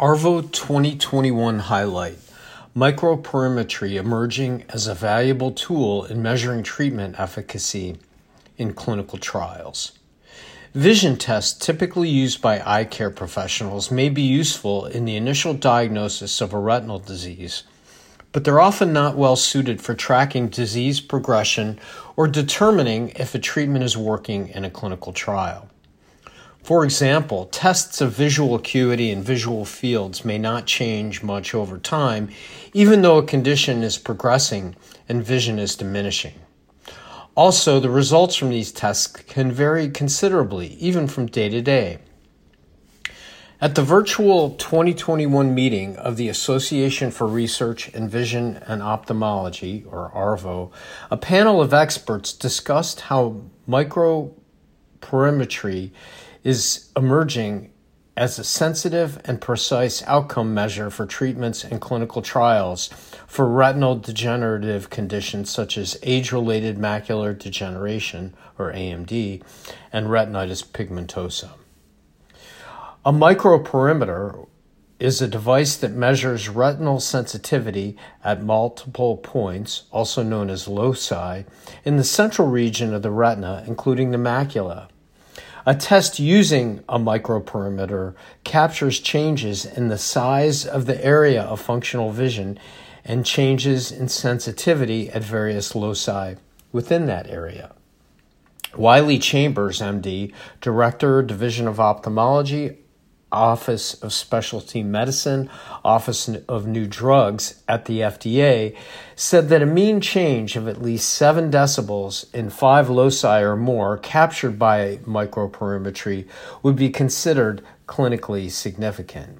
ARVO 2021 highlight Microperimetry emerging as a valuable tool in measuring treatment efficacy in clinical trials. Vision tests typically used by eye care professionals may be useful in the initial diagnosis of a retinal disease, but they're often not well suited for tracking disease progression or determining if a treatment is working in a clinical trial. For example, tests of visual acuity and visual fields may not change much over time, even though a condition is progressing and vision is diminishing. Also, the results from these tests can vary considerably, even from day to day. At the virtual 2021 meeting of the Association for Research in Vision and Ophthalmology, or ARVO, a panel of experts discussed how microperimetry is emerging as a sensitive and precise outcome measure for treatments and clinical trials for retinal degenerative conditions such as age related macular degeneration, or AMD, and retinitis pigmentosa. A microperimeter is a device that measures retinal sensitivity at multiple points, also known as loci, in the central region of the retina, including the macula. A test using a microperimeter captures changes in the size of the area of functional vision and changes in sensitivity at various loci within that area. Wiley Chambers, MD, Director, Division of Ophthalmology, Office of Specialty Medicine, Office of New Drugs at the FDA, said that a mean change of at least 7 decibels in 5 loci or more captured by microperimetry would be considered clinically significant.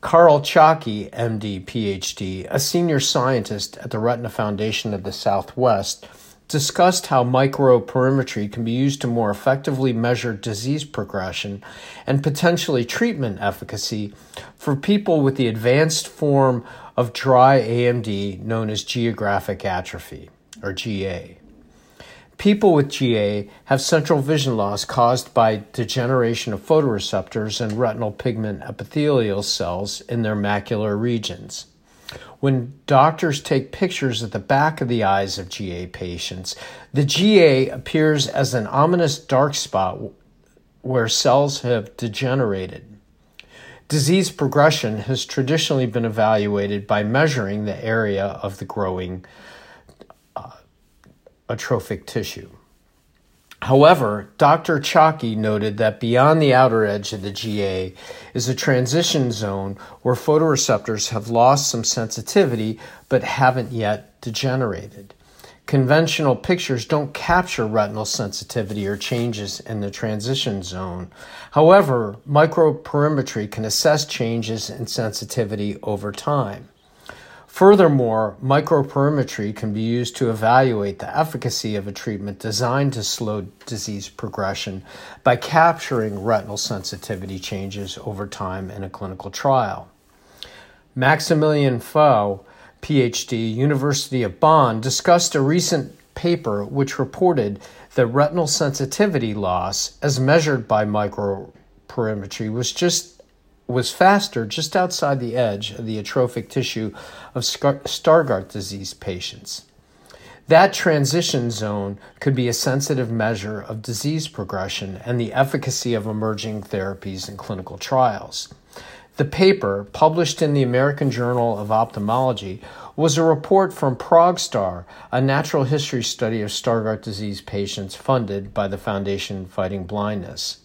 Karl Csaky, MD, PhD, a senior scientist at the Retina Foundation of the Southwest, discussed how microperimetry can be used to more effectively measure disease progression and potentially treatment efficacy for people with the advanced form of dry AMD known as geographic atrophy, or GA. People with GA have central vision loss caused by degeneration of photoreceptors and retinal pigment epithelial cells in their macular regions. When doctors take pictures of the back of the eyes of GA patients, the GA appears as an ominous dark spot where cells have degenerated. Disease progression has traditionally been evaluated by measuring the area of the growing uh, atrophic tissue. However, Dr. Csaky noted that beyond the outer edge of the GA is a transition zone where photoreceptors have lost some sensitivity but haven't yet degenerated. Conventional pictures don't capture retinal sensitivity or changes in the transition zone. However, microperimetry can assess changes in sensitivity over time. Furthermore, microperimetry can be used to evaluate the efficacy of a treatment designed to slow disease progression by capturing retinal sensitivity changes over time in a clinical trial. Maximilian Pfau, PhD, University of Bonn, discussed a recent paper which reported that retinal sensitivity loss, as measured by microperimetry, was just was faster just outside the edge of the atrophic tissue of Stargardt disease patients. That transition zone could be a sensitive measure of disease progression and the efficacy of emerging therapies in clinical trials. The paper, published in the American Journal of Ophthalmology, was a report from ProgStar, a natural history study of Stargardt disease patients funded by the Foundation Fighting Blindness.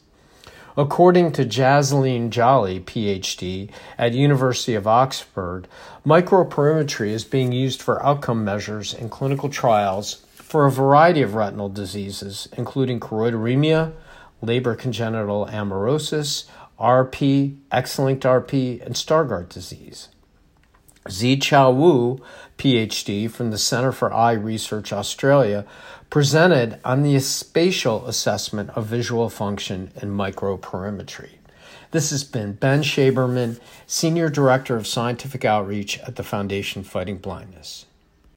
According to Jasleen Jolly, PhD, at University of Oxford, microperimetry is being used for outcome measures in clinical trials for a variety of retinal diseases, including choroideremia, Leber congenital amaurosis, RP, X-linked RP, and Stargardt disease. Zhichao Wu, PhD from the Centre for Eye Research Australia, presented on the spatial assessment of visual function and microperimetry. This has been Ben Shaberman, Senior Director of Scientific Outreach at the Foundation Fighting Blindness.